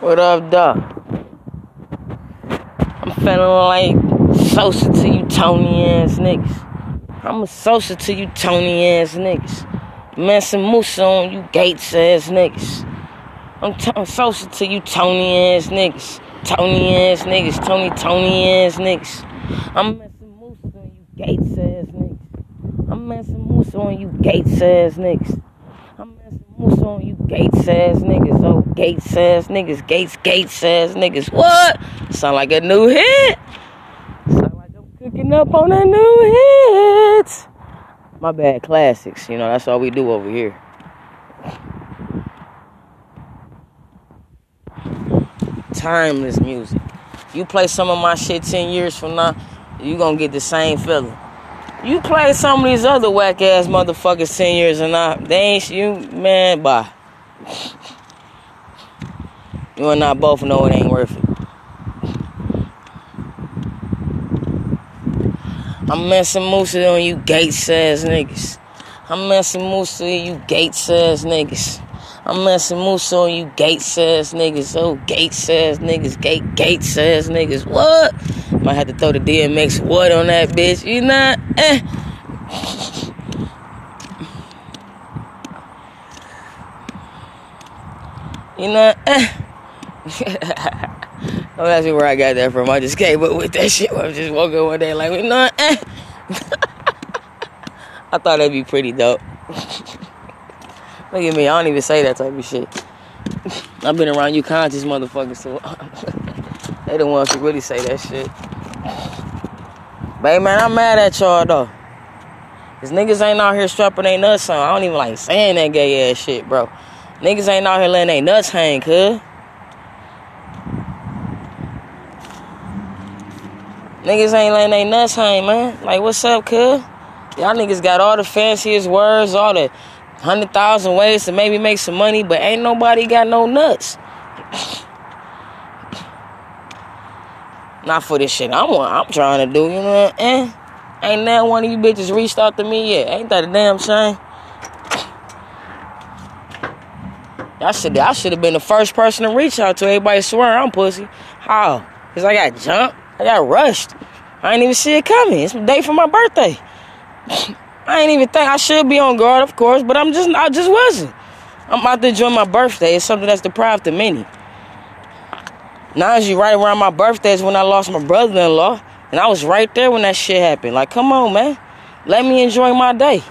What up, dog? I'm feeling like Sosa to you Tony ass niggas. I'm a Sosa to you Tony ass niggas. Mansa Musa on you Gates ass niggas. I'm, t- I'm Sosa to you Tony ass niggas. Tony ass niggas. Tony Tony ass niggas. I'm Mansa Musa on you Gates ass niggas. I'm Mansa Musa on you Gates ass niggas. I'm on you Gates ass niggas. Oh, Gates ass niggas. Gates, Gates ass niggas. What? Sound like a new hit. Sound like I'm cooking up on a new hit. My bad, classics. You know, that's all we do over here. Timeless music. You play some of my shit 10 years from now, you gonna get the same feeling. You play some of these other whack ass motherfuckers 10 years and now, they ain't you, man, bye. You and I both know it ain't worth it. I'm Mansa Musa on you Gates ass niggas. I'm messing on you Gates ass niggas. I'm Mansa Musa on you Gates ass niggas. Oh, Gates ass niggas. Gate Gates ass niggas. What? Might have to throw the DMX what on that bitch. You know? Eh. You know? Eh. Don't ask me where I got that from. I just came up with that shit. I just woke up one day like, you know? Eh. I thought that'd be pretty dope. Look at me, I don't even say that type of shit. I've been around you conscious motherfuckers, so they the ones who really say that shit. But hey, man, I'm mad at y'all though. Cause niggas ain't out here strapping their nuts on. I don't even like saying that gay ass shit, bro. Niggas ain't out here letting their nuts hang, cuz. Niggas ain't letting their nuts hang, man. Like, what's up, cuz? Y'all niggas got all the fanciest words, all the hundred thousand ways to maybe make some money, but ain't nobody got no nuts. Not for this shit I'm I'm trying to do, you know? what? Eh? Ain't that one of you bitches reached out to me yet? Ain't that a damn shame? I should I should have been the first person to reach out to everybody swear I'm pussy. How? Cause I got jumped. I got rushed. I ain't even see it coming. It's the day for my birthday. I ain't even think I should be on guard, of course, but I'm just I just wasn't. I'm out to enjoy my birthday. It's something that's deprived of many. Now you right around my birthday is when I lost my brother-in-law, and I was right there when that shit happened. Like, come on, man, let me enjoy my day.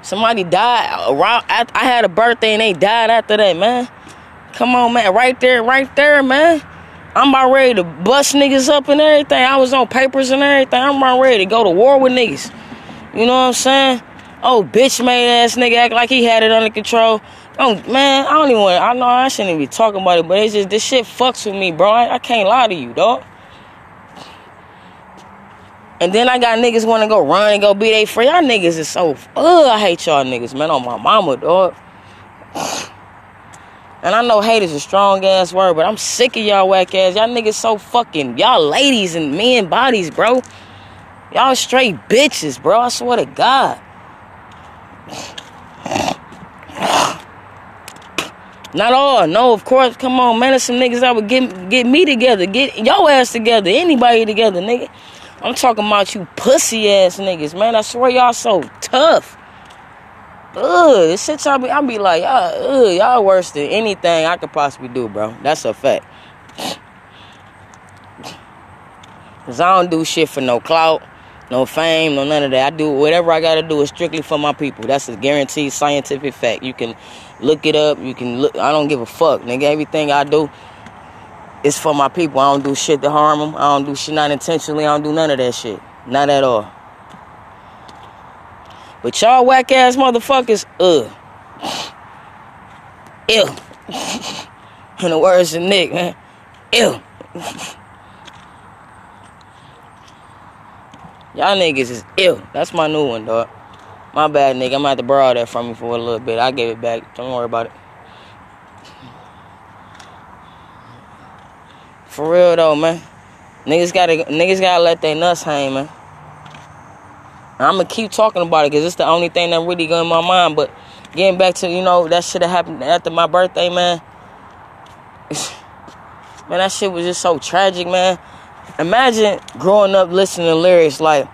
Somebody died around. I had a birthday and they died after that, man. Come on, man, right there, right there, man. I'm about ready to bust niggas up and everything. I was on papers and everything. I'm about ready to go to war with niggas. You know what I'm saying? Oh, bitch made ass nigga act like he had it under control. Oh man, I don't even want. I know I shouldn't even be talking about it, but it's just this shit fucks with me, bro. I, I can't lie to you, dog. And then I got niggas want to go run and go be they free. Y'all niggas is so. Ugh, I hate y'all niggas, man. On my mama, dog. And I know hate is a strong ass word, but I'm sick of y'all whack ass. Y'all niggas so fucking. Y'all ladies and men bodies, bro. Y'all straight bitches, bro. I swear to God. Not all, no, of course. Come on, man. There's some niggas that would get get me together, get your ass together, anybody together, nigga. I'm talking about you pussy ass niggas, man. I swear y'all so tough. Ugh, this shit y'all be, I be like, y'all, ugh, y'all worse than anything I could possibly do, bro. That's a fact. Cause I don't do shit for no clout, no fame, no none of that. I do whatever I gotta do is strictly for my people. That's a guaranteed scientific fact. You can look it up. You can look. I don't give a fuck, nigga. Everything I do is for my people. I don't do shit to harm them. I don't do shit not intentionally. I don't do none of that shit. Not at all. But y'all whack ass motherfuckers, ugh. Ew. In the words of Nick, man. Ew. Y'all niggas is ill. That's my new one, dog. My bad, nigga. I'm gonna have to borrow that from you for a little bit. I gave it back. Don't worry about it. For real though, man. Niggas gotta niggas gotta let their nuts hang, man. I'm gonna keep talking about it because it's the only thing that really got in my mind. But getting back to, you know, that shit that happened after my birthday, man. man, that shit was just so tragic, man. Imagine growing up listening to lyrics like,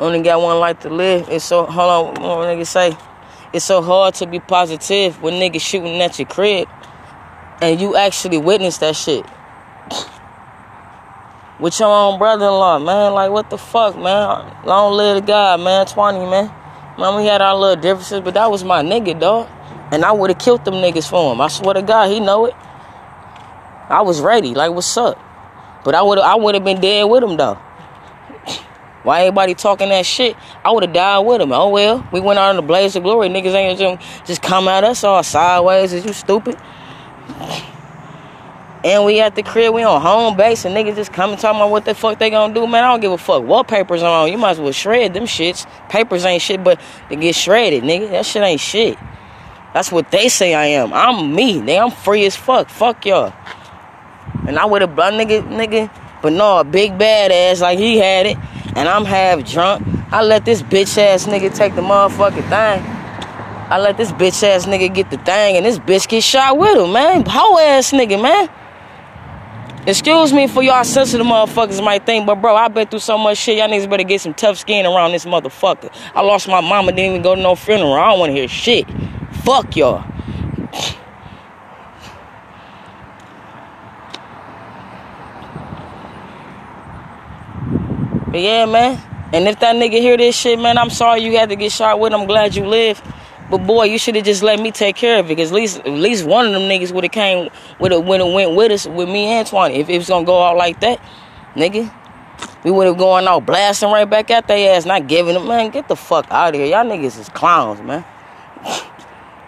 only got one life to live. It's so, hold on, what nigga say? It's so hard to be positive when niggas shooting at your crib and you actually witness that shit. With your own brother-in-law, man. Like, what the fuck, man? Long live the God, man. 20, man. Man, we had our little differences, but that was my nigga, dog. And I would have killed them niggas for him. I swear to God, he know it. I was ready. Like, what's up? But I would I would have been dead with him though. Why everybody talking that shit? I would have died with him. Oh well, we went out in the blaze of glory. Niggas ain't just, just come at us all sideways. Is you stupid? And we at the crib, we on home base, and niggas just coming talking about what the fuck they gonna do, man. I don't give a fuck what papers on. You might as well shred them shits. Papers ain't shit, but they get shredded, nigga. That shit ain't shit. That's what they say I am. I'm me, nigga. I'm free as fuck. Fuck y'all. And I would have brought nigga, nigga, but no, a big badass like he had it and I'm half drunk. I let this bitch ass nigga take the motherfucking thing. I let this bitch ass nigga get the thing, and this bitch get shot with him, man. Hoe ass nigga, man. Excuse me for y'all sensitive motherfuckers might think, but bro, I've been through so much shit. Y'all niggas better get some tough skin around this motherfucker. I lost my mama, didn't even go to no funeral. I don't wanna hear shit. Fuck y'all. But yeah, man. And if that nigga hear this shit, man, I'm sorry you had to get shot with. I'm glad you live. But boy, you should have just let me take care of it. Cause at least at least one of them niggas would have came with a when it went with us with me and Antoine. If it was gonna go out like that, nigga. We would have gone out blasting right back at their ass, not giving them, man, get the fuck out of here. Y'all niggas is clowns, man.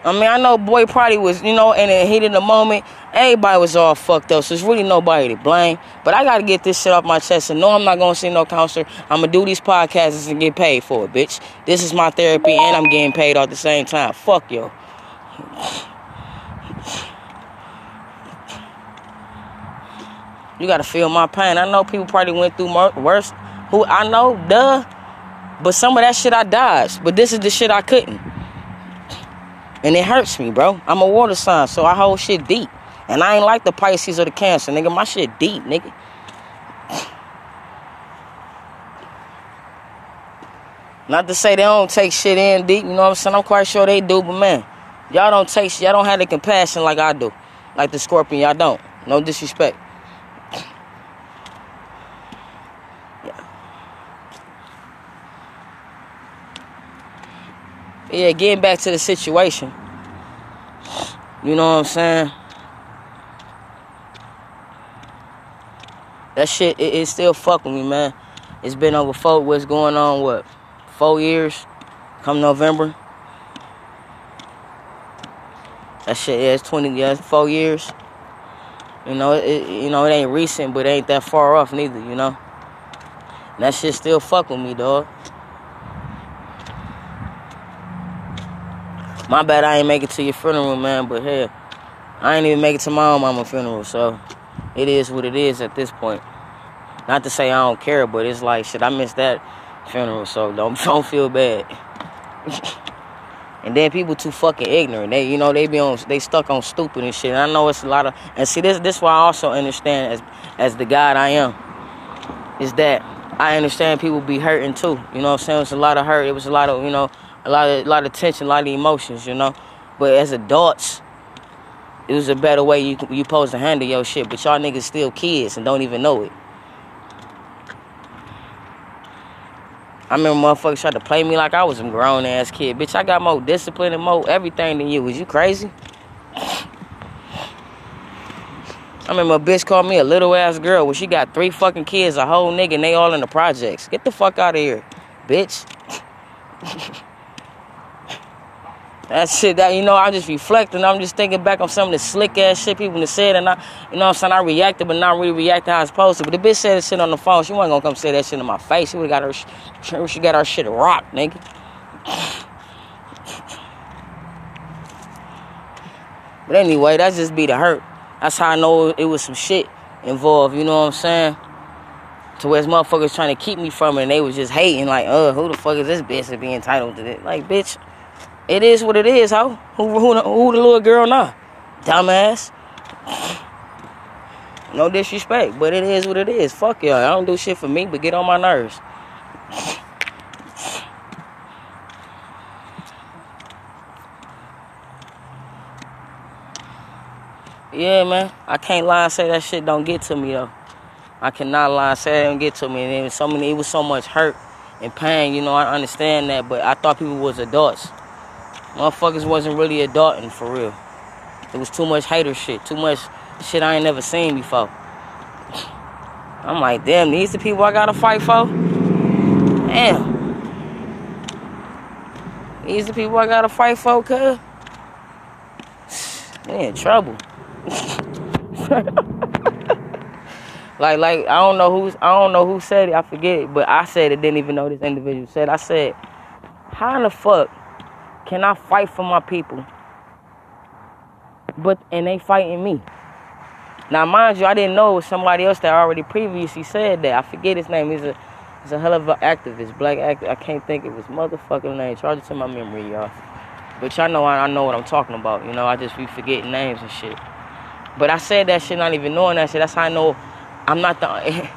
I mean, I know boy probably was, you know, in the heat of the moment, everybody was all fucked up, so it's really nobody to blame. But I gotta get this shit off my chest and no, I'm not gonna see no counselor. I'm gonna do these podcasts and get paid for it, bitch. This is my therapy and I'm getting paid all at the same time. Fuck yo. You gotta feel my pain. I know people probably went through worse. Who I know, duh. But some of that shit I dodged. But this is the shit I couldn't. And it hurts me, bro. I'm a water sign, so I hold shit deep. And I ain't like the Pisces or the Cancer, nigga. My shit deep, nigga. Not to say they don't take shit in deep, you know what I'm saying? I'm quite sure they do, but man, y'all don't take y'all don't have the compassion like I do. Like the scorpion, y'all don't. No disrespect. Yeah, getting back to the situation. You know what I'm saying? That shit, it, it still fucking me, man. It's been over four, what's going on, what, four years? Come November. That shit, yeah, it's 20, yeah, it's four years. You know, it, you know, it ain't recent, but it ain't that far off neither, you know? And that shit still fuck with me, dog. My bad, I ain't make it to your funeral, man. But hell, I ain't even make it to my own mama funeral. So it is what it is at this point. Not to say I don't care, but it's like shit. I missed that funeral, so don't don't feel bad. and then people too fucking ignorant. They you know they be on they stuck on stupid and shit. And I know it's a lot of and see this this why I also understand as as the God I am is that I understand people be hurting too. You know what I'm saying? It's a lot of hurt. It was a lot of you know a lot of a lot of tension, a lot of emotions, you know. But as adults, it was a better way you you supposed to handle your shit. But y'all niggas still kids and don't even know it. I remember motherfuckers tried to play me like I was a grown ass kid. Bitch, I got more discipline and more everything than you. Was you crazy? I remember a bitch called me a little ass girl when she got three fucking kids, a whole nigga, and they all in the projects. Get the fuck out of here, bitch. That shit, that you know, I just reflecting. I'm just thinking back on some of the slick ass shit people have said, and I, you know, I'm saying I reacted, but not really reacting how I was supposed to. But the bitch said that shit on the phone. She wasn't gonna come say that shit in my face. She would got her, she got her shit rocked, nigga. But anyway, that's just be the hurt. That's how I know it was some shit involved. You know what I'm saying? To where motherfuckers trying to keep me from it, and they was just hating, like, uh, who the fuck is this bitch to be entitled to this? Like, bitch. It is what it is, ho. Who, who, who the little girl now? Dumbass. No disrespect, but it is what it is. Fuck y'all. I don't do shit for me, but get on my nerves. Yeah, man. I can't lie and say that shit don't get to me though. I cannot lie and say it don't get to me. And it was so many, it was so much hurt and pain. You know, I understand that, but I thought people was adults. Motherfuckers wasn't really adulting for real. It was too much hater shit, too much shit I ain't never seen before. I'm like, damn, these the people I gotta fight for? Damn. These the people I gotta fight for, cuz? We in trouble. like, like I don't know who's I don't know who said it. I forget it, but I said it. Didn't even know this individual said. I said, "How in the fuck can I fight for my people, but and they fighting me?" Now, mind you, I didn't know somebody else that already previously said that. I forget his name. He's a he's a hell of an activist, black activist. I can't think of his motherfucking name. Charge it to my memory, y'all. But y'all know I, I know what I'm talking about. You know, I just be forgetting names and shit. But I said that shit not even knowing that shit. That's how I know I'm not the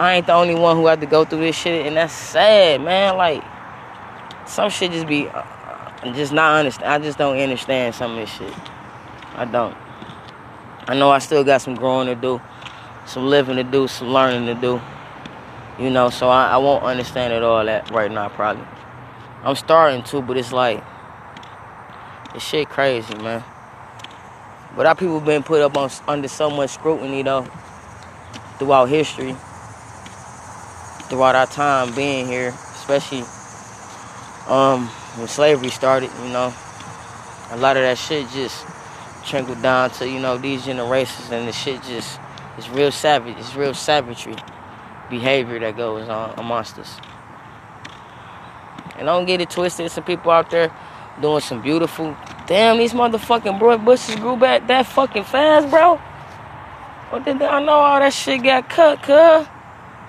I ain't the only one who had to go through this shit and that's sad, man. Like some shit just be uh, uh, just not understand. I just don't understand some of this shit. I don't. I know I still got some growing to do, some living to do, some learning to do. You know, so I, I won't understand it all that right now probably. I'm starting to, but it's like this shit crazy, man. But our people been put up on under so much scrutiny though throughout history, throughout our time being here, especially um, when slavery started. You know, a lot of that shit just trickled down to you know these generations, and the shit just it's real savage. It's real savagery behavior that goes on amongst us. And don't get it twisted. Some people out there doing some beautiful. Damn, these motherfucking broad bushes grew back that fucking fast, bro. What did I know all that shit got cut, cuz?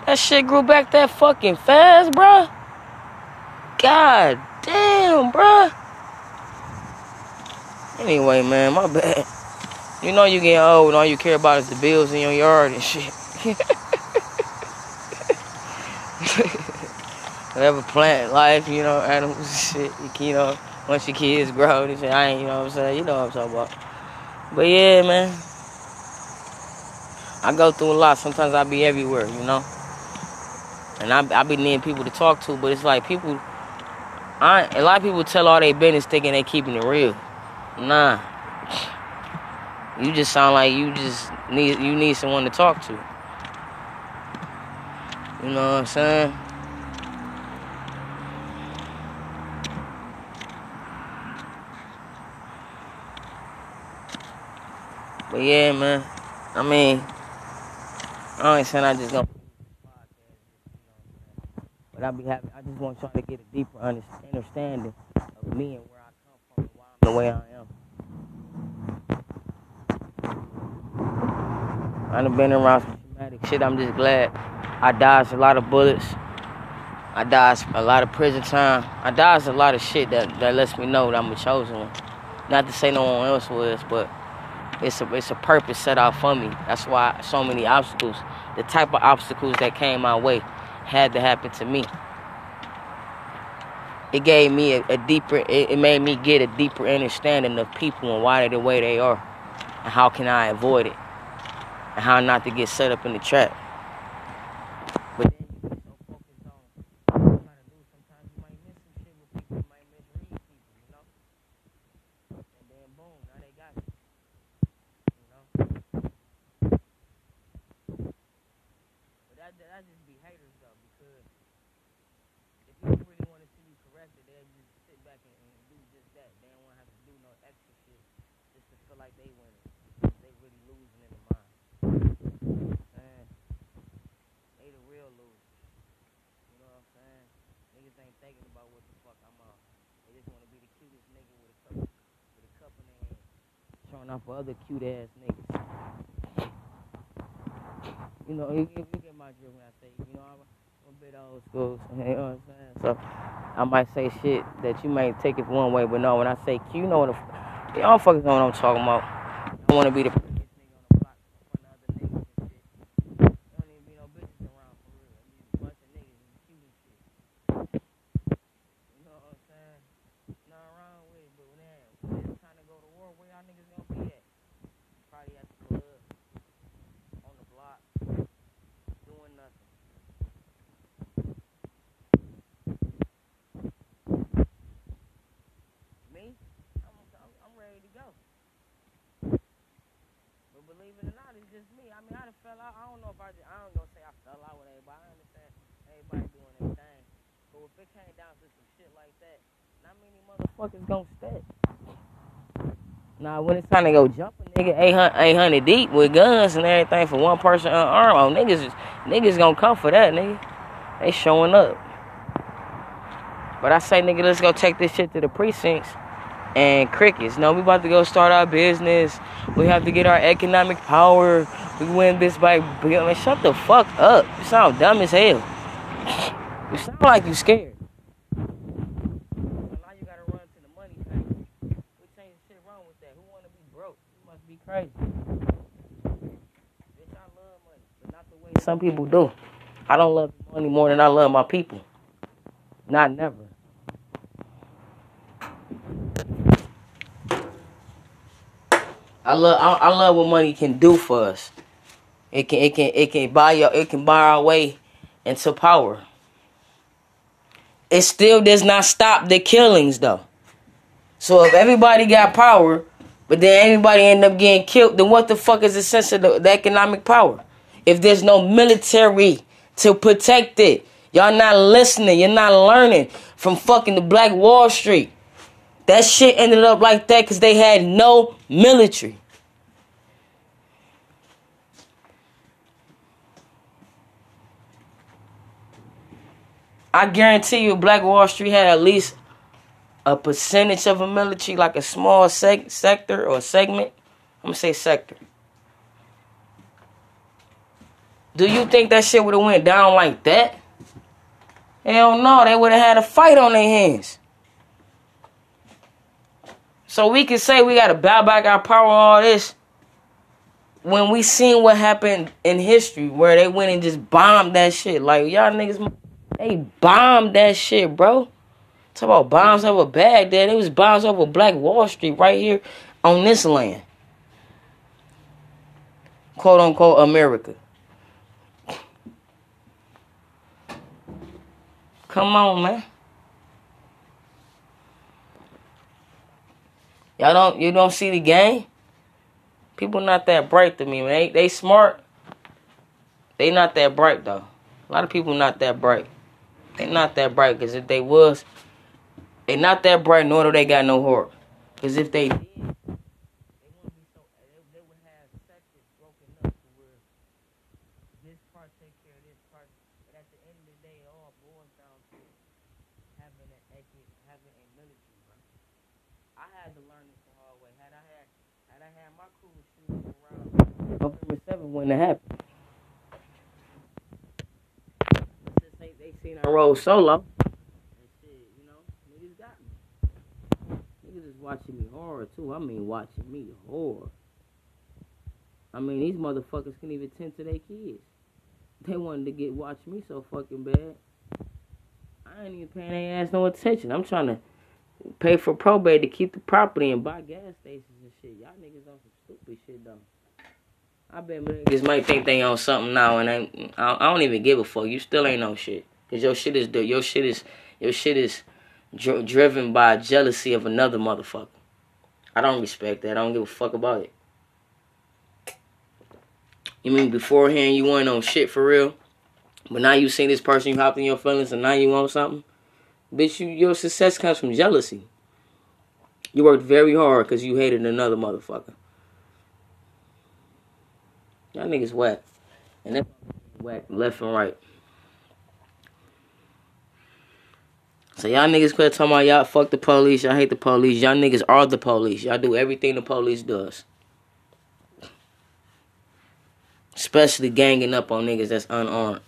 That shit grew back that fucking fast, bro. God damn, bro. Anyway, man, my bad. You know you getting old and all you care about is the bills in your yard and shit. Whatever plant life, you know, animals, shit, you know once your kids grow and shit. I ain't, you know what I'm saying? You know what I'm talking about. But yeah, man. I go through a lot. Sometimes I be everywhere, you know. And I, I be needing people to talk to, but it's like people. I a lot of people tell all their business thinking they keeping it real. Nah. You just sound like you just need you need someone to talk to. You know what I'm saying? But yeah, man. I mean, I ain't saying I just gonna. But I be happy. I just want y'all to get a deeper understanding of me and where I come from and why I'm the way I am. I done been around some traumatic shit. I'm just glad I dodged a lot of bullets. I dodged a lot of prison time. I dodged a lot of shit that, that lets me know that I'm a chosen one. Not to say no one else was, but it's a it's a purpose set out for me. That's why so many obstacles, the type of obstacles that came my way, had to happen to me. It gave me a, a deeper. It, it, made me get a deeper understanding of people and why they're the way they are, and how can I avoid it, and how not to get set up in the trap. Other cute ass niggas. You know, you, you get my drift when I say, you know, I, a bit old school. You know what I'm saying? So I might say shit that you might take it one way, but no, when I say Q, you know what the y'all fuckers know what I'm talking about. I want to be the fell out. I don't know if I just, I don't gonna say I fell out with everybody. I understand everybody doing their thing. But if it came down to some shit like that, not many motherfuckers gonna stay. Now when it's time to go jump a nigga 800, 800 deep with guns and everything for one person unarmed, oh niggas niggas gonna come for that nigga. They showing up. But I say nigga, let's go take this shit to the precincts and crickets. No, we about to go start our business. We have to get our economic power. We win this by man, shut the fuck up. You sound dumb as hell. You sound like you scared. now you gotta run to the money thing. We change shit wrong with that. Who wanna be broke? You must be crazy. Bitch, I love money, but not the way some people do. I don't love money more than I love my people. Not never. I love I, I love what money can do for us. It can it can it can buy your it can buy our way into power. It still does not stop the killings though. So if everybody got power, but then anybody end up getting killed, then what the fuck is the sense of the, the economic power? If there's no military to protect it, y'all not listening, you're not learning from fucking the Black Wall Street. That shit ended up like that because they had no military. I guarantee you, Black Wall Street had at least a percentage of a military, like a small seg- sector or segment. I'm gonna say sector. Do you think that shit would have went down like that? Hell no, they would have had a fight on their hands. So we can say we gotta bow back our power and all this. When we seen what happened in history, where they went and just bombed that shit, like y'all niggas they bombed that shit, bro. Talk about bombs over Baghdad. It was bombs over Black Wall Street right here on this land. Quote unquote America. Come on, man. Y'all don't you don't see the game? People not that bright to me, man. They they smart. They not that bright though. A lot of people not that bright. They not that bright, because if they was, they not that bright, nor do they got no heart. Because if they did, I had to learn this the hard way. Had I had, had I had my around November 7th when it happened. They seen I roll solo. And shit, you know, niggas got me. Niggas is watching me hard too. I mean watching me hard. I mean these motherfuckers can't even tend to their kids. They wanted to get watch me so fucking bad. I ain't even paying their ass no attention. I'm trying to pay for probate to keep the property and buy gas stations and shit. Y'all niggas on some stupid shit though. I bet niggas might think they on something now, and I, I don't even give a fuck. You still ain't no shit. Cause your shit is your shit is your shit is dr- driven by jealousy of another motherfucker. I don't respect that. I don't give a fuck about it. You mean beforehand you weren't on shit for real, but now you see this person, you hopped in your feelings, and now you want something. Bitch, you your success comes from jealousy. You worked very hard because you hated another motherfucker. Y'all niggas whack. And that's whack left and right. So y'all niggas quit talking about y'all fuck the police, y'all hate the police. Y'all niggas are the police. Y'all do everything the police does. Especially ganging up on niggas that's unarmed.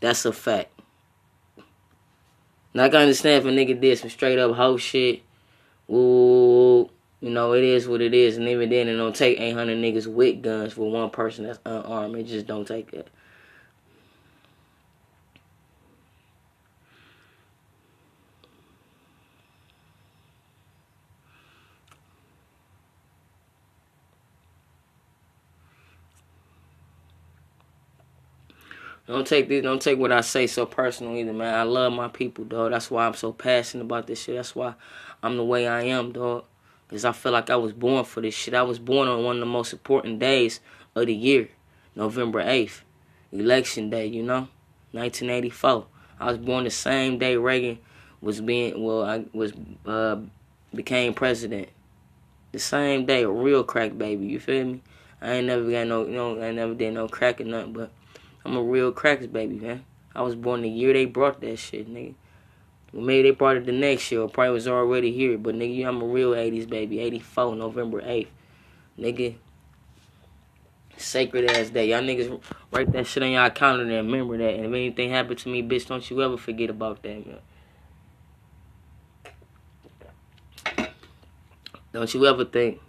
That's a fact. I can understand if a nigga did some straight up hoe shit. Ooh, you know, it is what it is, and even then it don't take 800 niggas with guns for one person that's unarmed. It just don't take it. Don't take this. Don't take what I say so personal either, man. I love my people, dog. That's why I'm so passionate about this shit. That's why I'm the way I am, dog. Cause I feel like I was born for this shit. I was born on one of the most important days of the year, November 8th, election day. You know, 1984. I was born the same day Reagan was being well. I was uh became president. The same day, a real crack baby. You feel me? I ain't never got no, you know, I never did no crack or nothing, but I'm a real crackers baby, man. I was born the year they brought that shit, nigga. maybe they brought it the next year, or probably was already here, but nigga, I'm a real 80s baby. 84, November 8th. Nigga, sacred ass day. Y'all niggas write that shit on y'all calendar and remember that. And if anything happened to me, bitch, don't you ever forget about that, man. Don't you ever think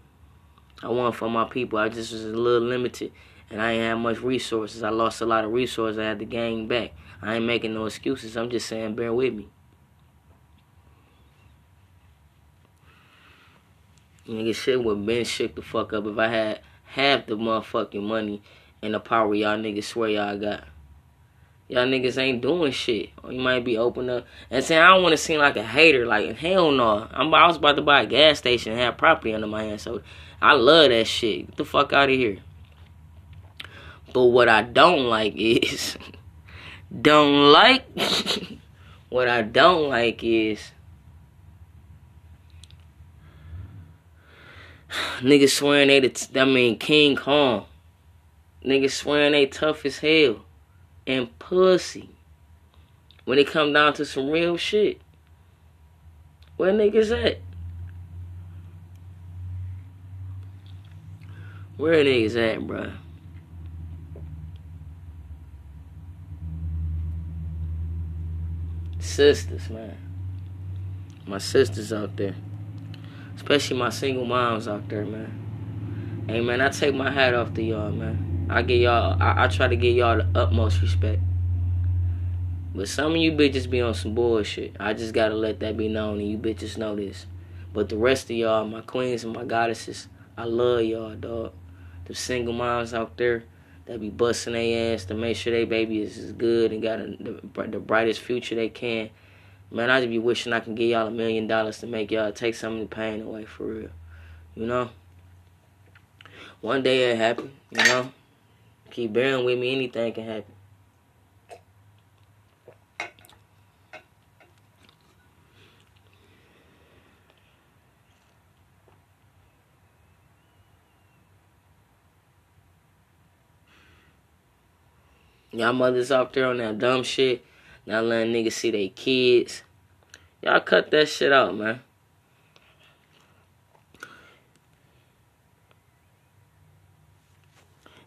I want for my people. I just was a little limited and I ain't have much resources. I lost a lot of resources I had to gain back. I ain't making no excuses. I'm just saying, bear with me. Nigga, shit would been shook the fuck up if I had half the motherfucking money and the power y'all niggas swear y'all got. Y'all niggas ain't doing shit. Or you might be open up and saying I don't want to seem like a hater. Like hell no. I'm I was about to buy a gas station and have property under my hand. So I love that shit. Get the fuck out of here. But what I don't like is don't like what I don't like is niggas swearing they the I mean King Kong. Niggas swearing they tough as hell and pussy. When it come down to some real shit. Where niggas at? Where niggas at, bruh? Sisters, man. My sisters out there. Especially my single moms out there, man. Hey, man, I take my hat off to y'all, man. I get y'all, I, I try to give y'all the utmost respect. But some of you bitches be on some bullshit. I just gotta let that be known, and you bitches know this. But the rest of y'all, my queens and my goddesses, I love y'all, dog. The single moms out there, that be busting their ass to make sure their baby is, is good and got a, the, the brightest future they can. Man, I just be wishing I can give y'all a million dollars to make y'all take some of the pain away for real. You know? One day it happen, you know? Keep bearing with me, anything can happen. Y'all mothers out there on that dumb shit, not letting niggas see their kids. Y'all cut that shit out, man.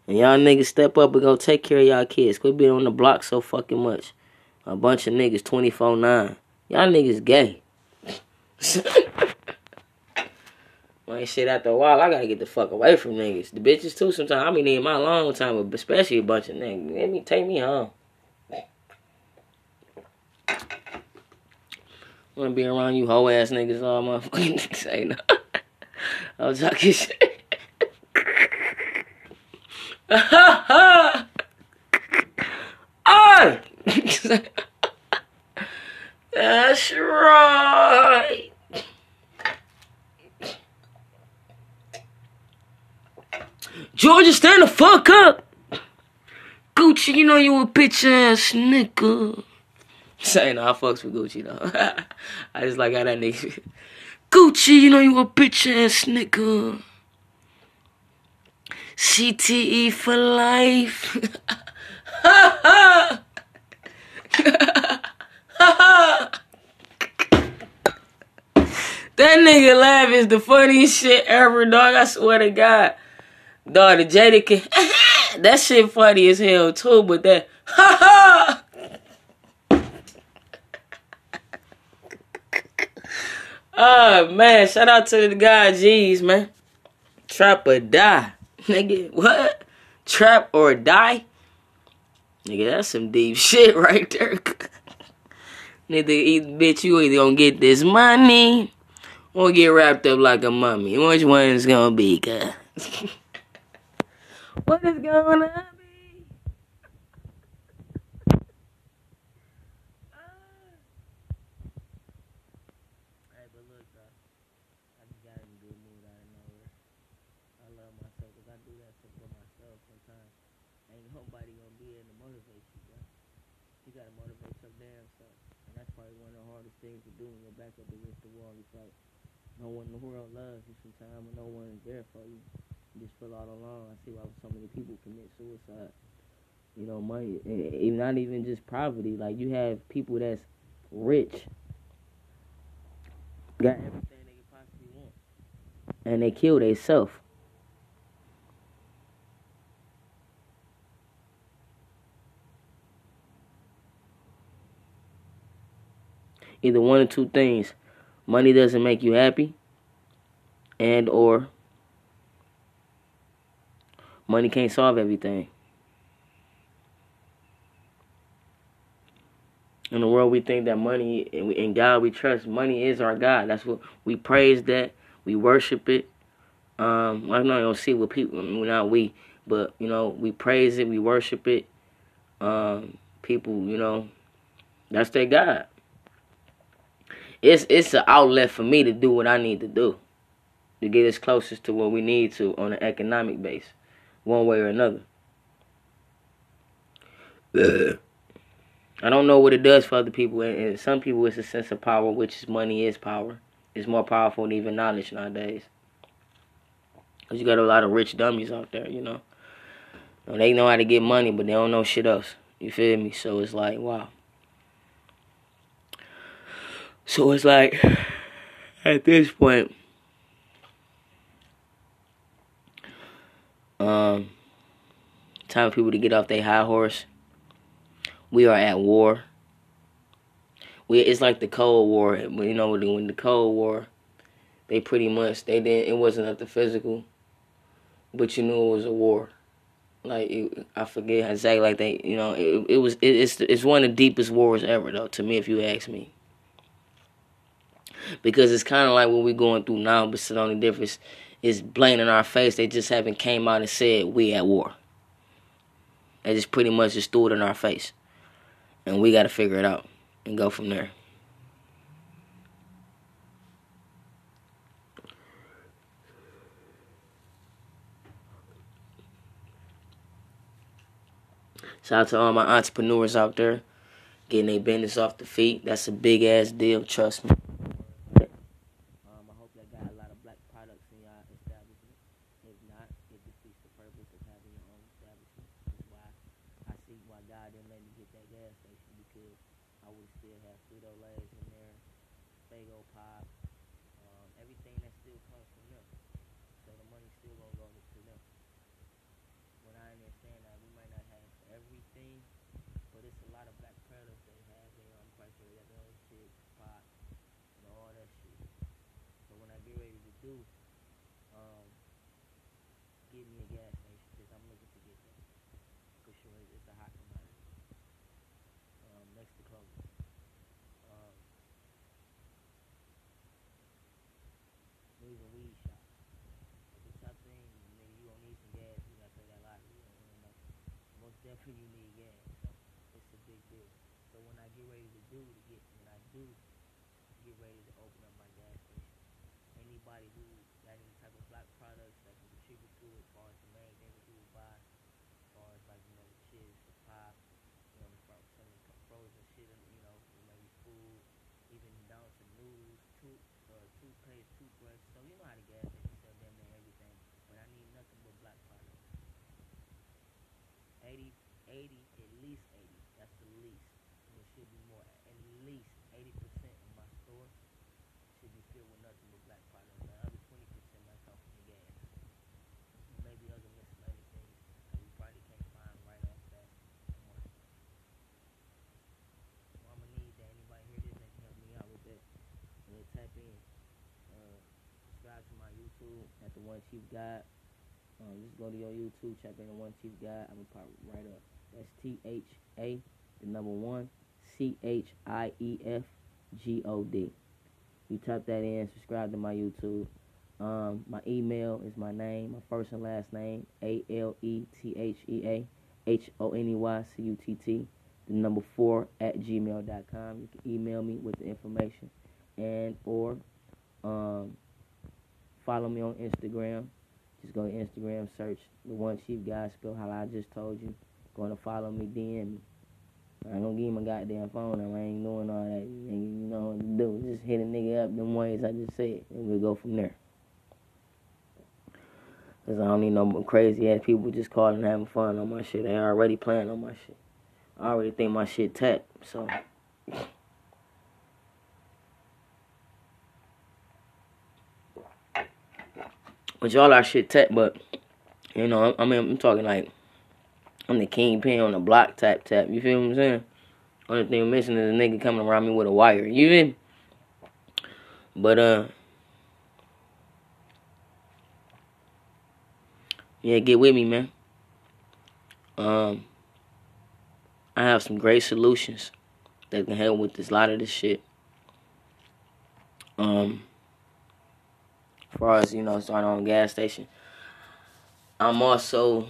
And y'all niggas step up and go take care of y'all kids. Quit being on the block so fucking much. A bunch of niggas 24-9. Y'all niggas gay. ain't shit after a while, I gotta get the fuck away from niggas. The bitches too sometimes. I be needing my long time, especially a bunch of niggas. Let me take me home. I Wanna be around you hoe ass niggas all motherfucking niggas ain't no. I was talking shit. oh! That's right. Georgia, stand the fuck up. Gucci, you know you a bitch ass nigga. Saying no, I fucks with Gucci though. I just like how that nigga. Gucci, you know you a bitch ass nigga. CTE for life. that nigga laugh is the funniest shit ever, dog. I swear to God daughter Jadakin. that shit funny as hell too, but that ha ha. oh man, shout out to the guy G's man. Trap or die, nigga. What? Trap or die? Nigga, that's some deep shit right there. nigga, bitch, you either gonna get this money or get wrapped up like a mummy. Which one's gonna be, good? What is going ah. on? Nobody gonna be able to motivate you, bro. You gotta motivate your damn self. And that's probably one of the hardest things to do when your back up against the wall. It's like no one in the world loves you sometimes, and no one is there for you. Just feel all alone. I see why so many people commit suicide. You know, money, and not even just poverty. Like you have people that's rich, got everything they could possibly want, and they kill themselves. either one or two things. Money doesn't make you happy and or money can't solve everything. In the world, we think that money, in God we trust. Money is our God. That's what we praise that. We worship it. Um, I'm not gonna see what people, not we, but you know, we praise it, we worship it. Um, people, you know, that's their God it's it's an outlet for me to do what I need to do to get us closest to what we need to on an economic base, one way or another. I don't know what it does for other people, and some people it's a sense of power, which is money is power. It's more powerful than even knowledge nowadays. Cause you got a lot of rich dummies out there, you know. They know how to get money, but they don't know shit else. You feel me? So it's like, wow. So it's like, at this point, um, time for people to get off their high horse. We are at war. We it's like the Cold War. You know, when the Cold War, they pretty much they didn't. It wasn't up to physical, but you knew it was a war. Like it, I forget exactly like they. You know, it, it was. It, it's it's one of the deepest wars ever, though. To me, if you ask me because it's kind of like what we're going through now, but the only difference is blatant in our face. They just haven't came out and said we at war. They just pretty much just threw it in our face, and we got to figure it out and go from there. Shout out to all my entrepreneurs out there getting their business off the feet. That's a big ass deal, trust me. If not, it defeats the purpose of having your own establishment. That's why I see why God didn't let me get that gas station because I would still have Frito-Lays in there, Faygo Pop, definitely you need gas. So it's a big deal. So when I get ready to do to get when I do get ready to open up my gas station, anybody who got any type of black products that can contribute to it, as far as the main thing that people buy, as far as like you know the chips, the pop, you know the some of the frozen shit, you know maybe food, even down to noodles, tooth, uh, toothpaste, toothbrush. So you know how the gas station sell damn near everything, but I need nothing but black products. 80 80, at least 80. That's the least. And it should be more. At least 80% of my store should be filled with nothing but black products. The other 20% might come from the gas. Maybe other miscellaneous things that we probably can't find right off that on. So I'm gonna need that anybody this that can help me out with that. And tap in. YouTube at the One Chief God. Um, just go to your YouTube, check in the One Chief God. I'm gonna pop right up. That's T H A, the number one, C H I E F G O D. You type that in, subscribe to my YouTube. Um, my email is my name, my first and last name, A L E T H E A H O N E Y C U T T, the number four at gmail.com. You can email me with the information and or um, follow me on Instagram. Just go to Instagram, search the one chief gospel, how I just told you. To follow me, DM me. I ain't gonna give my goddamn phone number. I ain't doing all that. Nigga, You know what to do. Just hit a nigga up them ways I just said, and we'll go from there. Cause I don't need no crazy ass people just calling having fun on my shit. They already playing on my shit. I already think my shit tech, so. But y'all are shit tech, but you know, I mean, I'm talking like I'm the kingpin on the block tap tap. You feel what I'm saying? Only thing missing is a nigga coming around me with a wire. You feel? But uh, yeah, get with me, man. Um, I have some great solutions that can help with this lot of this shit. Um as far as you know starting on gas station i'm also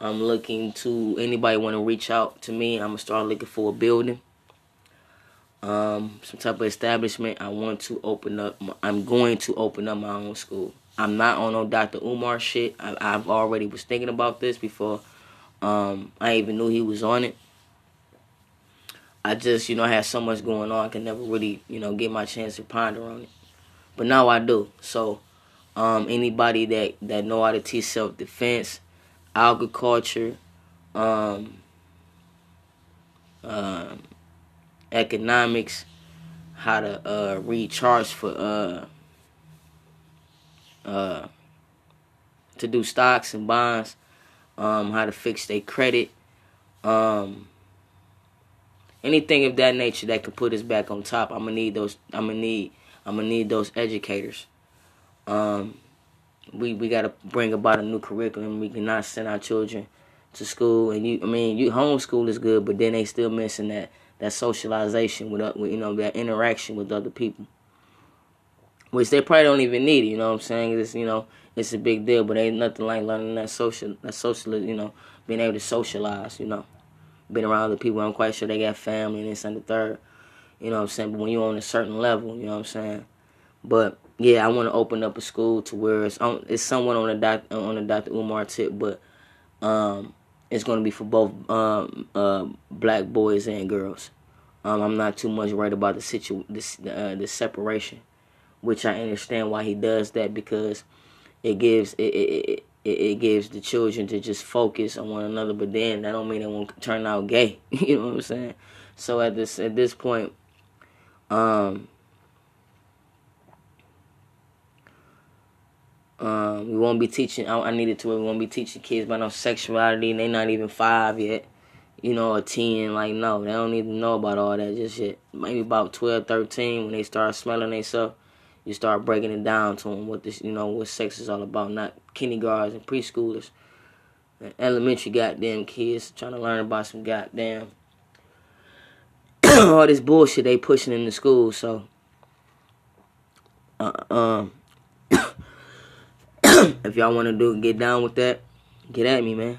i'm looking to anybody want to reach out to me i'm gonna start looking for a building. Um some type of establishment i want to open up my, i'm going to open up my own school. I'm not on no dr umar shit. I, i've already was thinking about this before um i even knew he was on it. I just you know I had so much going on i could never really you know get my chance to ponder on it. But now I do. So um, anybody that that know how to teach self defense, agriculture, um, uh, economics, how to uh, recharge for uh, uh, to do stocks and bonds, um, how to fix their credit, um, anything of that nature that can put us back on top. I'm gonna need those. I'm gonna need I'm gonna need those educators. Um, we we gotta bring about a new curriculum. We cannot send our children to school, and you. I mean, you homeschool is good, but then they still missing that that socialization with, uh, with you know that interaction with other people, which they probably don't even need. You know what I'm saying? It's you know it's a big deal, but ain't nothing like learning that social that social you know being able to socialize. You know, being around other people. I'm quite sure they got family and this and the third. You know what I'm saying? But when you're on a certain level, you know what I'm saying? But yeah, I want to open up a school to where it's on, it's somewhat on the doc, on the Dr. Umar tip, but um, it's going to be for both um, uh, black boys and girls. Um, I'm not too much worried about the situ this uh, the separation, which I understand why he does that because it gives it, it, it, it gives the children to just focus on one another. But then that don't mean they won't turn out gay. you know what I'm saying? So at this at this point, um, um, we won't be teaching. I, I needed to. We won't be teaching kids about no sexuality, and they not even five yet. You know, or ten. Like no, they don't even know about all that just yet. Maybe about 12, 13, when they start smelling themselves, you start breaking it down to them what this, you know, what sex is all about. Not kindergartens and preschoolers, and elementary goddamn kids trying to learn about some goddamn all this bullshit they pushing in the school. So, uh, um, if y'all want to do get down with that, get at me, man.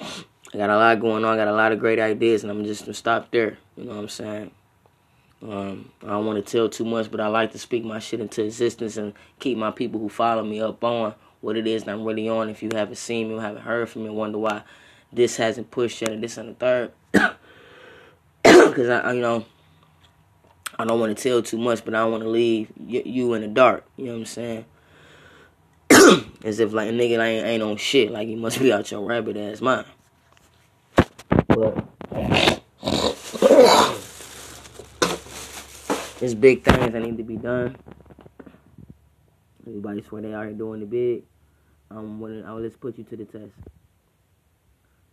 I got a lot going on. I got a lot of great ideas, and I'm just gonna stop there. You know what I'm saying? Um, I don't want to tell too much, but I like to speak my shit into existence and keep my people who follow me up on what it is that I'm really on. If you haven't seen me or haven't heard from me, wonder why this hasn't pushed yet, or this and the third. Because I, you know, I don't want to tell too much, but I don't want to leave you in the dark. You know what I'm saying? As if like a nigga ain't, ain't on shit, like you must be out your rabbit ass mind. But there's big things that need to be done. Everybody swear they are doing the big. Um, I'm willing. I'll oh, let's put you to the test.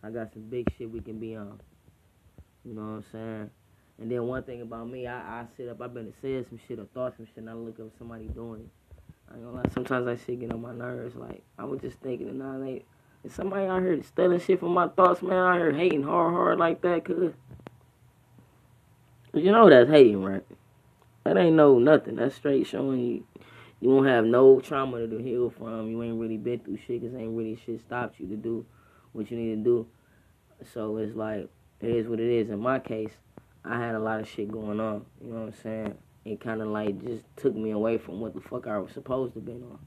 I got some big shit we can be on. You know what I'm saying? And then one thing about me, I, I sit up, I've been said some shit or thought some shit, and I look up somebody doing it. I ain't gonna lie, sometimes that shit get on my nerves. Like, I was just thinking, and nah, they, is somebody out here stealing shit from my thoughts, man, out here hating hard, hard like that, cuz. You know that's hating, right? That ain't no nothing. That's straight showing you you won't have no trauma to heal from. You ain't really been through shit because ain't really shit stopped you to do what you need to do. So it's like, it is what it is. In my case, I had a lot of shit going on. You know what I'm saying? It kind of like just took me away from what the fuck I was supposed to be on.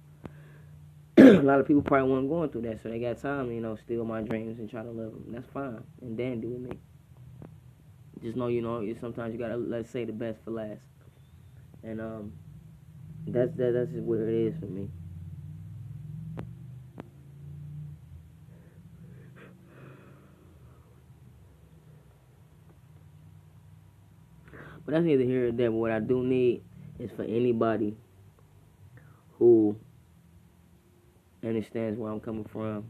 a lot of people probably weren't going through that, so they got time, you know, steal my dreams and try to live them. That's fine. And then do with me. Just know, you know, sometimes you gotta let's say the best for last. And um, that's that, that's just what it is for me. But that's neither here nor there. But what I do need is for anybody who understands where I'm coming from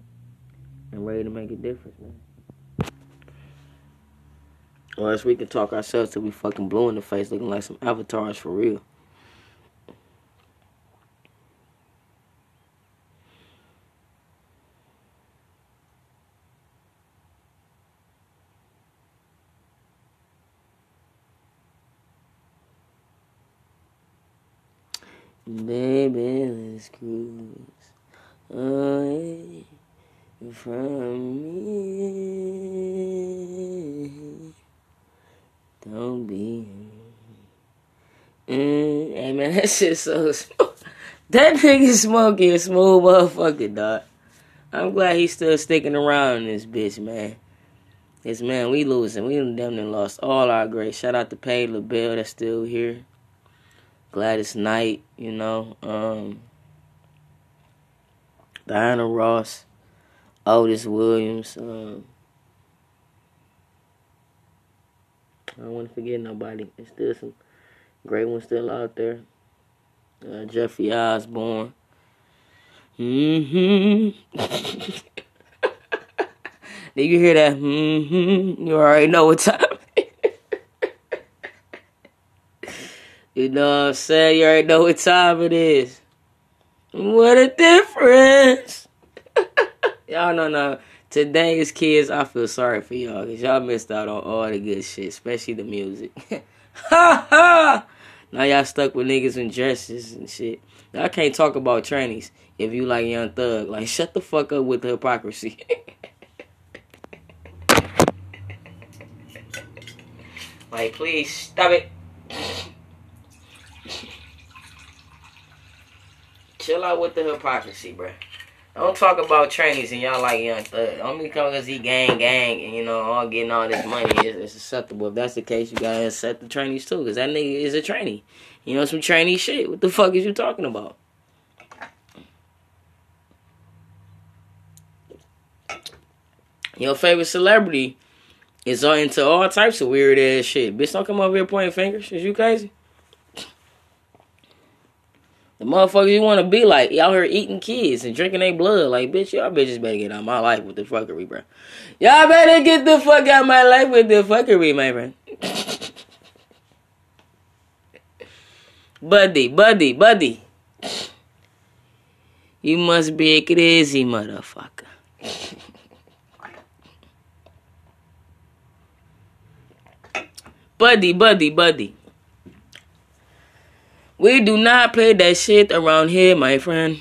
and ready to make a difference, man. Or we can talk ourselves till we fucking blue in the face looking like some avatars for real. Baby, away from me. Don't be. Mm, hey man, that shit so smooth. That nigga Smokey a smooth motherfucker, dog. I'm glad he's still sticking around in this bitch, man. Cause man, we losing. We damn near lost all our great. Shout out to Patti LaBelle that's still here. Gladys Knight, you know, um, Diana Ross, Otis Williams. Um, I don't want to forget nobody. There's still some great ones still out there. Uh, Jeffrey Osborne. Mm-hmm. Did you hear that? Mm-hmm. You already know what time. You know what I'm saying? You already know what time it is. What a difference! y'all know now. Today's kids, I feel sorry for y'all because y'all missed out on all the good shit, especially the music. ha ha! Now y'all stuck with niggas in dresses and shit. Y'all can't talk about trannies if you like Young Thug. Like, shut the fuck up with the hypocrisy. like, please stop it. Chill out with the hypocrisy, bruh. Don't talk about trannies and y'all like Young Thug. Don't because he gang gang and you know all getting all this money it's acceptable. If that's the case, you gotta accept the trannies too, cause that nigga is a trainee. You know some trainee shit. What the fuck is you talking about? Your favorite celebrity is all into all types of weird ass shit. Bitch, don't come over here pointing fingers. Is you crazy? The motherfuckers you want to be like, y'all here eating kids and drinking their blood. Like, bitch, y'all bitches better get out my life with the fuckery, bro. Y'all better get the fuck out my life with the fuckery, my friend. buddy, buddy, buddy. You must be a crazy motherfucker. buddy, buddy, buddy. We do not play that shit around here, my friend.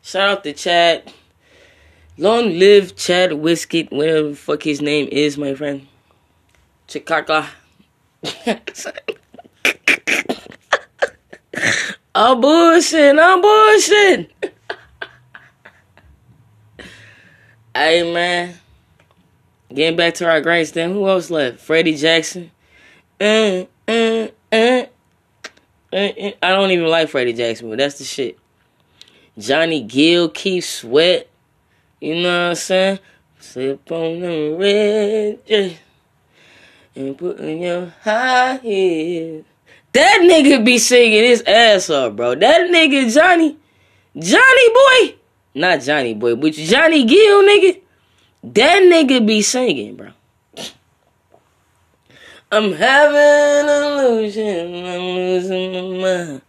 Shout out to Chad. Long live Chad Whiskey, whatever the fuck his name is, my friend. Chicago. I'm bullshit, I'm bullshit. hey, man. Getting back to our greats, then who else left? Freddie Jackson. Mm. Uh, uh, uh, I don't even like Freddie Jackson, but that's the shit. Johnny Gill, Keith Sweat, you know what I'm saying? Slip on the red and put in your high heels. That nigga be singing his ass off, bro. That nigga Johnny, Johnny boy, not Johnny boy, but Johnny Gill nigga. That nigga be singing, bro. I'm having an illusion. I'm losing my mind.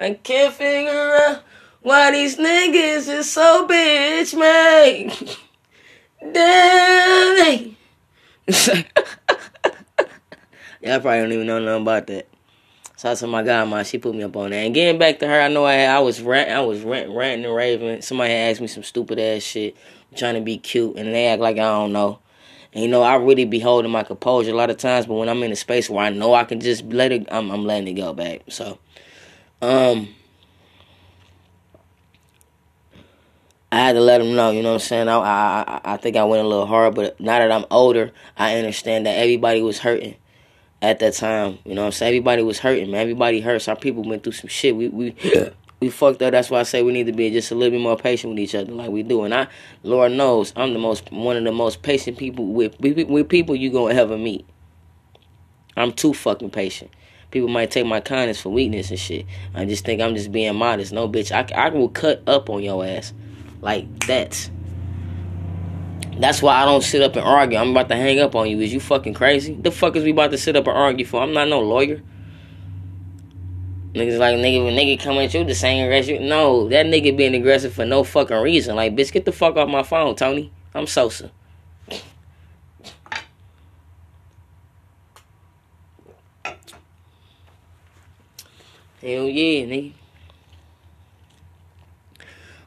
I can't figure out why these niggas is so bitch made. Damn. Y'all probably don't even know nothing about that. Shout out to my godma, she put me up on that. And getting back to her, I know I had, I was rant, I was rant, ranting and raving. Somebody asked me some stupid ass shit, trying to be cute, and they act like I don't know. And you know, I really be holding my composure a lot of times, but when I'm in a space where I know I can just let it, I'm, I'm letting it go back. So, um, I had to let them know, you know what I'm saying? I, I, I think I went a little hard, but now that I'm older, I understand that everybody was hurting at that time. You know what I'm saying? Everybody was hurting, man. Everybody hurts. Our people went through some shit. We we we fucked up. That's why I say we need to be just a little bit more patient with each other, like we do. And I, Lord knows, I'm the most one of the most patient people with with, people you gonna ever meet. I'm too fucking patient. People might take my kindness for weakness and shit. I just think I'm just being modest. No, bitch, I, I will cut up on your ass like that. That's why I don't sit up and argue. I'm about to hang up on you. Is you fucking crazy? The fuck is we about to sit up and argue for? I'm not no lawyer. Niggas like nigga when nigga come at you the same aggressive. No, that nigga being aggressive for no fucking reason. Like bitch, get the fuck off my phone, Tony. I'm Sosa. Hell yeah, nigga.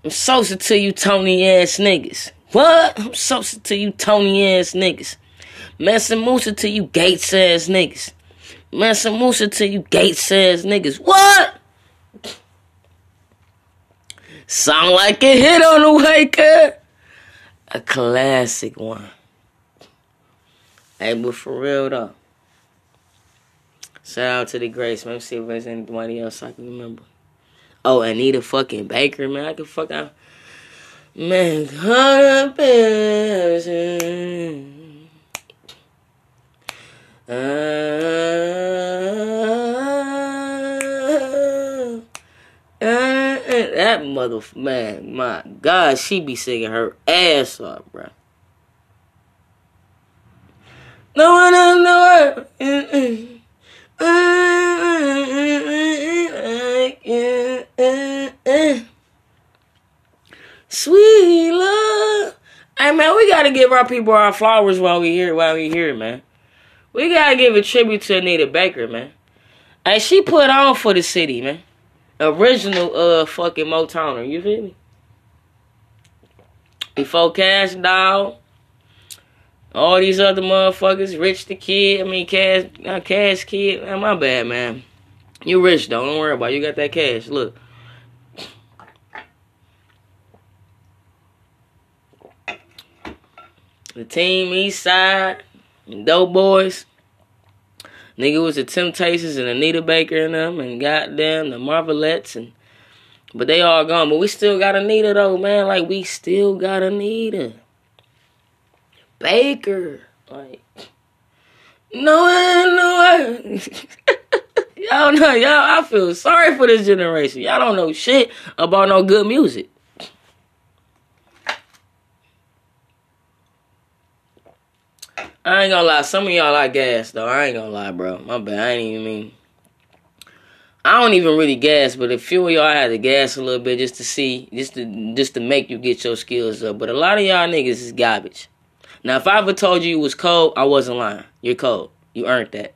I'm Sosa to you, Tony ass niggas. What? I'm Sosa to you, Tony ass niggas. Mansa Musa to you, Gates ass niggas. Mansa Musa to you, Gates says niggas. What? Sound like a hit on the waker. A classic one. Hey, but for real though. Shout out to the Grace. Let me see if there's anybody else I can remember. Oh, Anita fucking Baker, man. I can fuck out. Man, in that mother man, my God, she be singing her ass off, bro. No one else know her. Sweet love. Hey man, we gotta give our people our flowers while we here while we here, man. We gotta give a tribute to Anita Baker, man. And she put on for the city, man. Original uh fucking Motowner, you feel me? Before Kash Doll, all these other motherfuckers, Rich the Kid, I mean Cash, Cash Kid, man, my bad, man. You rich though, don't worry about it. You got that cash. Look. The team East Side, Dope Boys. Nigga was the Temptations and Anita Baker and them and goddamn the Marvelettes and but they all gone. But we still got Anita though, man. Like we still got Anita. Baker. Like no no Y'all know, y'all I feel sorry for this generation. Y'all don't know shit about no good music. I ain't gonna lie, some of y'all like gas though. I ain't gonna lie, bro. My bad. I ain't even mean. I don't even really gas, but a few of y'all had to gas a little bit just to see, just to just to make you get your skills up. But a lot of y'all niggas is garbage. Now, if I ever told you you was cold, I wasn't lying. You're cold. You earned that.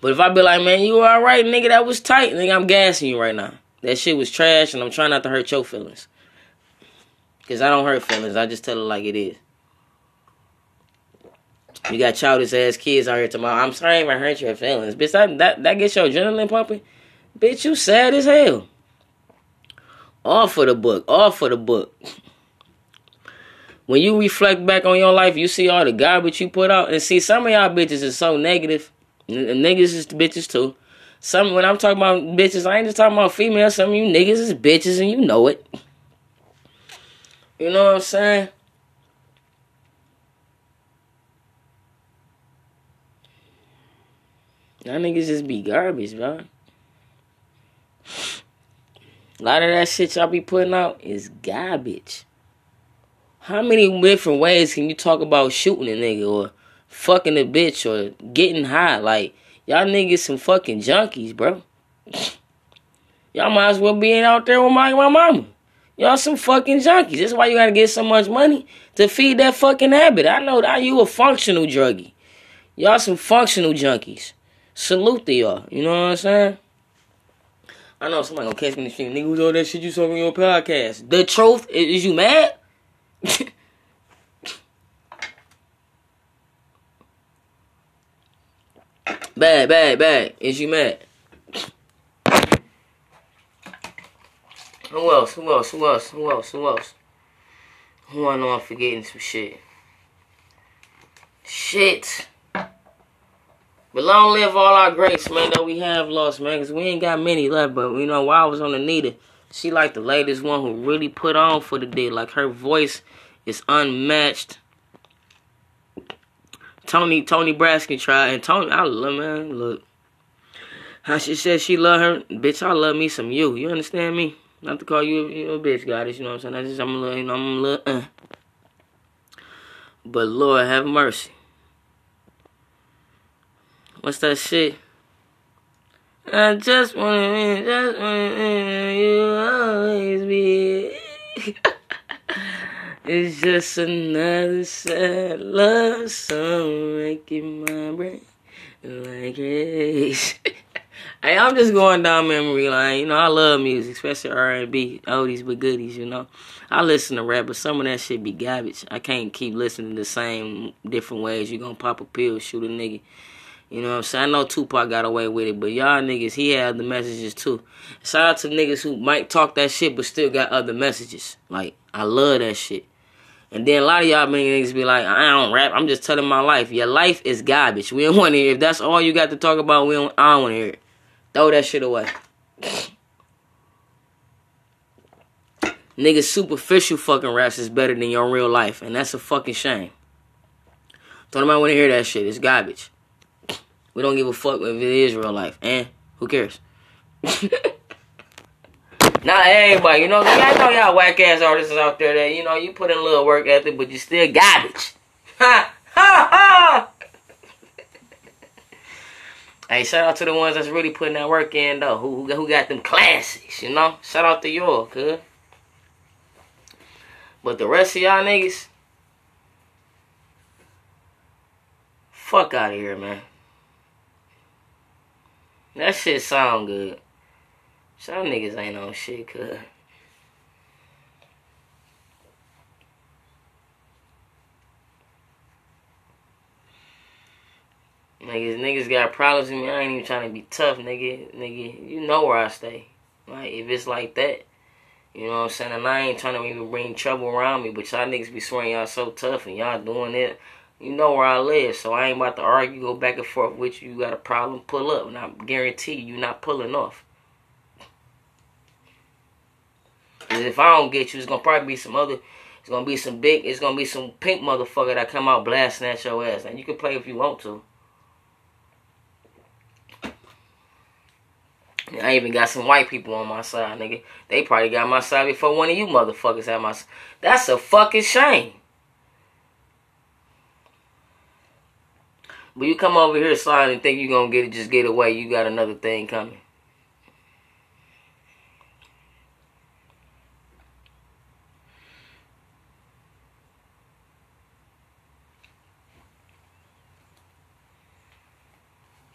But if I be like, man, you alright, nigga, that was tight, nigga, I'm gassing you right now. That shit was trash, and I'm trying not to hurt your feelings. Cause I don't hurt feelings. I just tell it like it is. You got childish ass kids out here tomorrow. I'm sorry if I hurt your feelings. Bitch, that, that, that gets your adrenaline pumping. Bitch, you sad as hell. All for the book. All for the book. When you reflect back on your life, you see all the garbage you put out. And see, some of y'all bitches is so negative. N- niggas is bitches too. Some when I'm talking about bitches, I ain't just talking about females. Some of you niggas is bitches and you know it. You know what I'm saying? Y'all niggas just be garbage, bro. A lot of that shit y'all be putting out is garbage. How many different ways can you talk about shooting a nigga or fucking a bitch or getting high. Like y'all niggas some fucking junkies, bro. Y'all might as well be out there with my my mama. Y'all some fucking junkies. That's why you gotta get so much money to feed that fucking habit. I know that you a functional druggie. Y'all some functional junkies. Salute to y'all. You know what I'm saying? I know somebody gonna catch me in the street. Nigga, who's all that shit you talking on your podcast? The truth is, is you mad? bad, bad, bad. Is you mad? Who else? Who else? Who else? Who else? Who else? Who I know I'm forgetting some shit. Shit. But long live all our greats, man, that we have lost, man, because we ain't got many left. But, you know, while I was on Anita, she like the latest one who really put on for the day. Like, her voice is unmatched. Toni Toni Braxton tried, and Toni, I love, man, look. How she said she love her, bitch, I love me some you. You understand me? Not to call you, you a bitch, goddess, you know what I'm saying? I just, I'm a little, you know, I'm a little, uh. But Lord have mercy. What's that shit? I just wanna, just wanna, you always be. it's just another sad love song making my brain like hey, I'm just going down memory lane. You know, I love music, especially R&B, oldies but goodies. You know, I listen to rap, but some of that shit be garbage. I can't keep listening the same different ways. You gonna pop a pill, shoot a nigga. You know what I'm saying? I know Tupac got away with it, but y'all niggas, he had the messages too. Shout out to niggas who might talk that shit, but still got other messages. Like, I love that shit. And then a lot of y'all niggas be like, I don't rap. I'm just telling my life. Your life is garbage. We don't want to hear. If that's all you got to talk about, we don't. I don't want to hear it. Throw that shit away. Niggas superficial fucking raps is better than your real life, and that's a fucking shame. Don't nobody want to hear that shit. It's garbage. We don't give a fuck if it is real life. And who cares? Not everybody, you know. I know y'all whack ass artists out there that you know you put in a little work ethic, but you still garbage. Ha ha ha. hey, shout out to the ones that's really putting that work in though. Who who got them classics, you know? Shout out to y'all. But the rest of y'all niggas, fuck out of here, man. That shit sound good. Some niggas ain't on shit, cuz. Niggas, niggas got problems with me. I ain't even trying to be tough, nigga. Nigga, you know where I stay. Like, if it's like that, you know what I'm saying? And I ain't trying to even bring trouble around me, but y'all niggas be swearing y'all so tough and y'all doing it. You know where I live, so I ain't about to argue, go back and forth with you. You got a problem, pull up, and I guarantee you, you're not pulling off. Cause if I don't get you, it's gonna probably be some other. It's gonna be some big. It's gonna be some pink motherfucker that come out blasting at your ass, and you can play if you want to. I even got some white people on my side, nigga. They probably got my side before one of you motherfuckers had my. That's a fucking shame. But you come over here sliding and think you're gonna get it, just get away. You got another thing coming.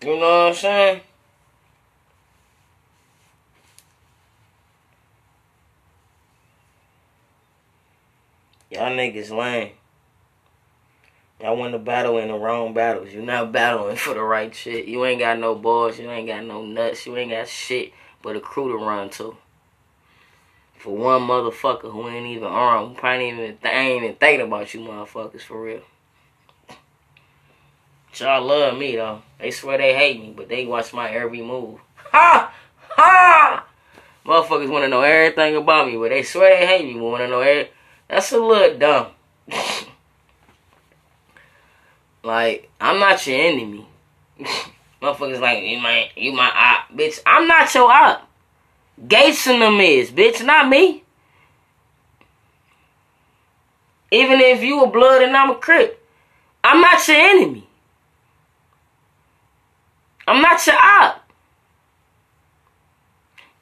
You know what I'm saying? Y'all niggas lame. Y'all want to battle in the wrong battles. You're not battling for the right shit. You ain't got no balls. You ain't got no nuts. You ain't got shit but a crew to run to. For one motherfucker who ain't even armed, probably even, th- ain't even thinking about you motherfuckers for real. Y'all love me though. They swear they hate me, but they watch my every move. Ha! Ha! Motherfuckers want to know everything about me, but they swear they hate me, want to know every... That's a little dumb. Like, I'm not your enemy. Motherfuckers like, you my, you my op. Bitch, I'm not your op. Gates and them is, bitch, not me. Even if you a blood and I'm a crip. I'm not your enemy. I'm not your op.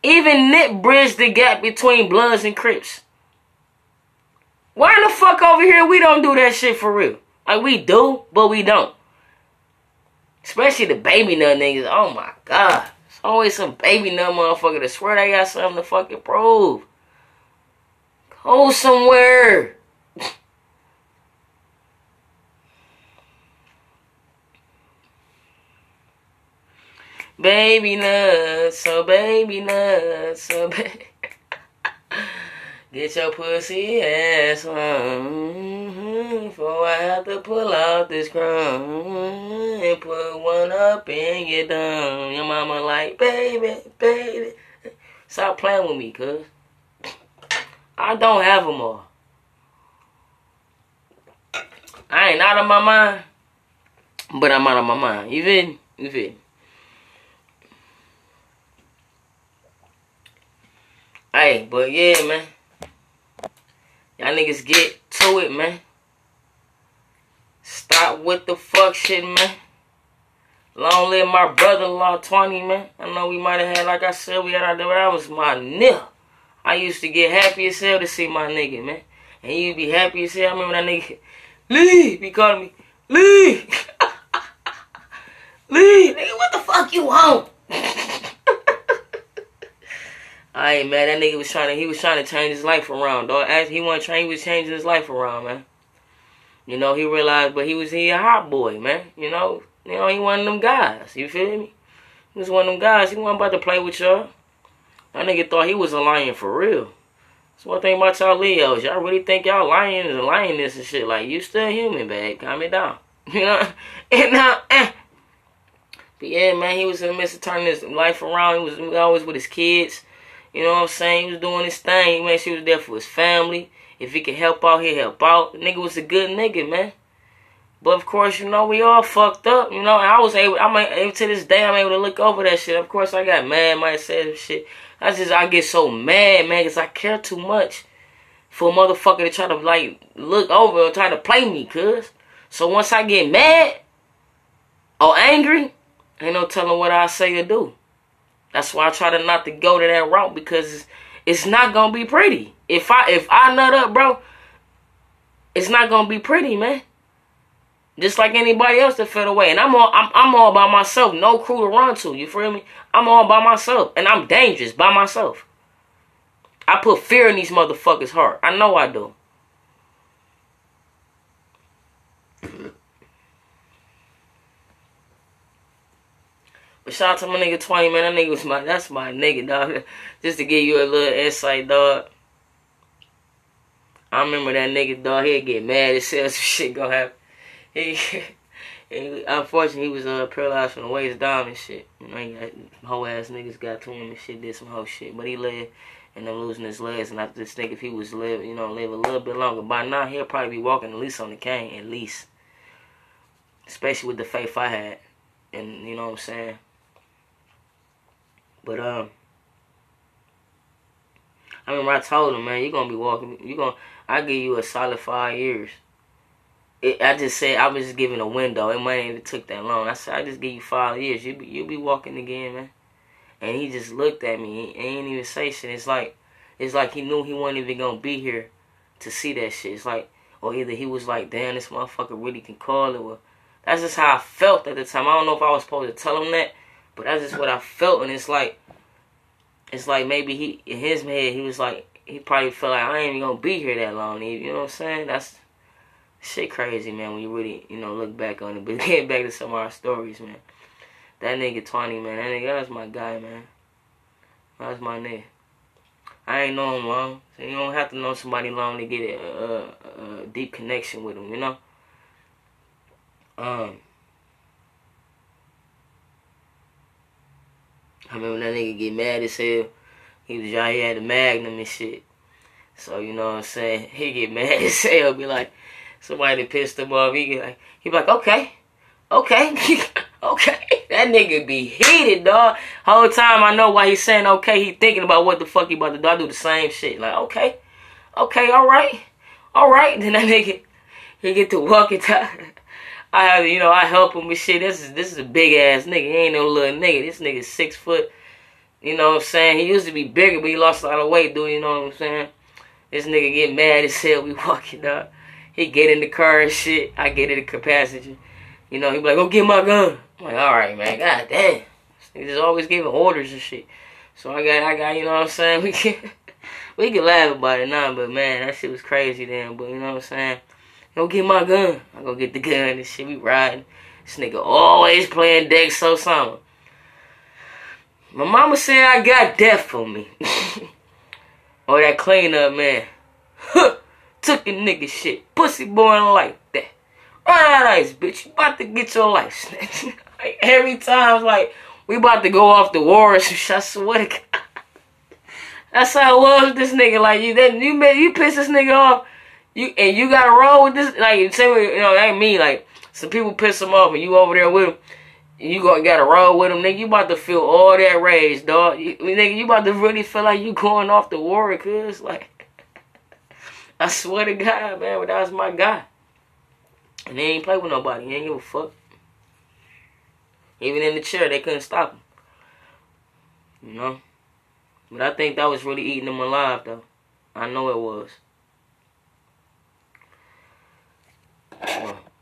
Even Nick bridged the gap between Bloods and Crips. Why the fuck over here we don't do that shit for real? Like we do, but we don't. Especially the baby nut niggas. Oh my god. It's always some baby nut motherfucker that swear they got something to fucking prove. Go somewhere. baby nuts, so baby nuts, oh so baby. Get your pussy ass on mm-hmm, before I have to pull out this crumb and put one up and get done. Your mama like, baby, baby. Stop playing with me, cuz. I don't have them all. I ain't out of my mind, but I'm out of my mind. You feel You feel Hey, but yeah, man. Y'all niggas get to it, man. Stop with the fuck shit, man. Long live my brother-in-law, 20, man. I know we might have had, like I said, we had our I was my nigga. I used to get happy as hell to see my nigga, man. And you'd be happy as hell. I remember that nigga, Lee, he called me, Lee. Lee, nigga, what the fuck you want? I ain't mad. That nigga was trying to he was trying to change his life around, dog. As he wasn't trying, he was changing his life around, man. You know, he realized, but he was he a hot boy, man. You know, you know, he one of them guys. You feel me? He was one of them guys. He wasn't about to play with y'all. That nigga thought he was a lion for real. That's one thing about y'all Leos. Y'all really think y'all lions and lioness and shit. Like, you still human, babe. Calm it down. You know? And now, eh. But yeah, man, he was in the midst of turning his life around. He was always with his kids. You know what I'm saying? He was doing his thing. He made sure he was there for his family. If he could help out, he'd help out. Nigga was a good nigga, man. But of course, you know, we all fucked up, you know. And I was able, I'm able to this day, I'm able to look over that shit. Of course, I got mad, might some shit. I just, I get so mad, man, because I care too much for a motherfucker to try to, like, look over or try to play me, cuz. So once I get mad or angry, ain't no telling what I say or do. That's why I try to not to go to that route because it's, not gonna be pretty. If I if I nut up, bro, it's not gonna be pretty, man. Just like anybody else that fell away, and I'm all I'm, I'm all by myself, no crew to run to. You feel me? I'm all by myself, and I'm dangerous by myself. I put fear in these motherfuckers' heart. I know I do. Shout out to my nigga 20, man. That nigga was my, that's my nigga, dog. Just to give you a little insight, dog. I remember that nigga, dog. He'd get mad as hell. Some shit gonna happen. He, he, unfortunately, he was uh, paralyzed from the waist down and shit. You know, he got, whole ass niggas got to him and shit, did some whole shit. But he lived and then losing his legs. And I just think if he was live, you know, live a little bit longer, by now he'll probably be walking at least on the cane, at least. Especially with the faith I had. And you know what I'm saying? But um, I remember I told him, man, you're gonna be walking. You're gonna, I give you a solid five years. It, I just said I was just giving a window. It might even took that long. I said I just give you five years. You be you be walking again, man. And he just looked at me. He, he ain't even say shit. It's like it's like he knew he wasn't even gonna be here to see that shit. It's like or either he was like, damn, this motherfucker really can call it. Or that's just how I felt at the time. I don't know if I was supposed to tell him that, but that's just what I felt, and it's like, it's like maybe he in his head he was like he probably felt like I ain't even gonna be here that long. You know what I'm saying? That's shit crazy, man. When you really you know look back on it, but get back to some of our stories, man. That nigga twenty, man. That nigga that was my guy, man. That was my nigga. I ain't know him long, so you don't have to know somebody long to get a, a, a deep connection with him, you know. Um. I remember that nigga get mad as hell. He was out here at the Magnum and shit. So, you know what I'm saying? He get mad as hell. Be like, somebody pissed him off. He get like, he be like, okay, okay, okay. That nigga be heated, dog. Whole time I know why he's saying okay. He thinking about what the fuck he about to do. I do the same shit. Like, okay, okay, all right, all right. Then that nigga, he get to walking time. I you know, I help him with shit. This is this is a big ass nigga. He ain't no little nigga. This nigga six foot. You know what I'm saying? He used to be bigger, but he lost a lot of weight, dude. You know what I'm saying? This nigga get mad as hell. We walking up. He get in the car and shit. I get in the passenger. You know, he be like, go get my gun. I'm like, all right, man. God damn. He's just always giving orders and shit. So I got, I got, you know what I'm saying? We can, we can laugh about it now, but man, that shit was crazy then. But you know what I'm saying? Go get my gun. I go get the gun and shit. We riding. This nigga always playing Dexo Summer. My mama said I got death for me. or oh, that cleanup man. Took a nigga shit. Pussy born like that. Run out ice, bitch. You about to get your life snatched. like, every time, like, we about to go off the war I swear to God. That's how I with this nigga. Like, you then you made, you piss this nigga off. You and you gotta roll with this. Like, say, you know, that ain't me. Like, some people piss them off and you over there with him. You got gotta roll with them, nigga. You about to feel all that rage, dog. You, nigga, you about to really feel like you going off the war, cuz, like, I swear to God, man, but that was my guy. And they ain't play with nobody. He ain't give a fuck. Even in the chair, they couldn't stop him. You know? But I think that was really eating him alive, though. I know it was. 嗯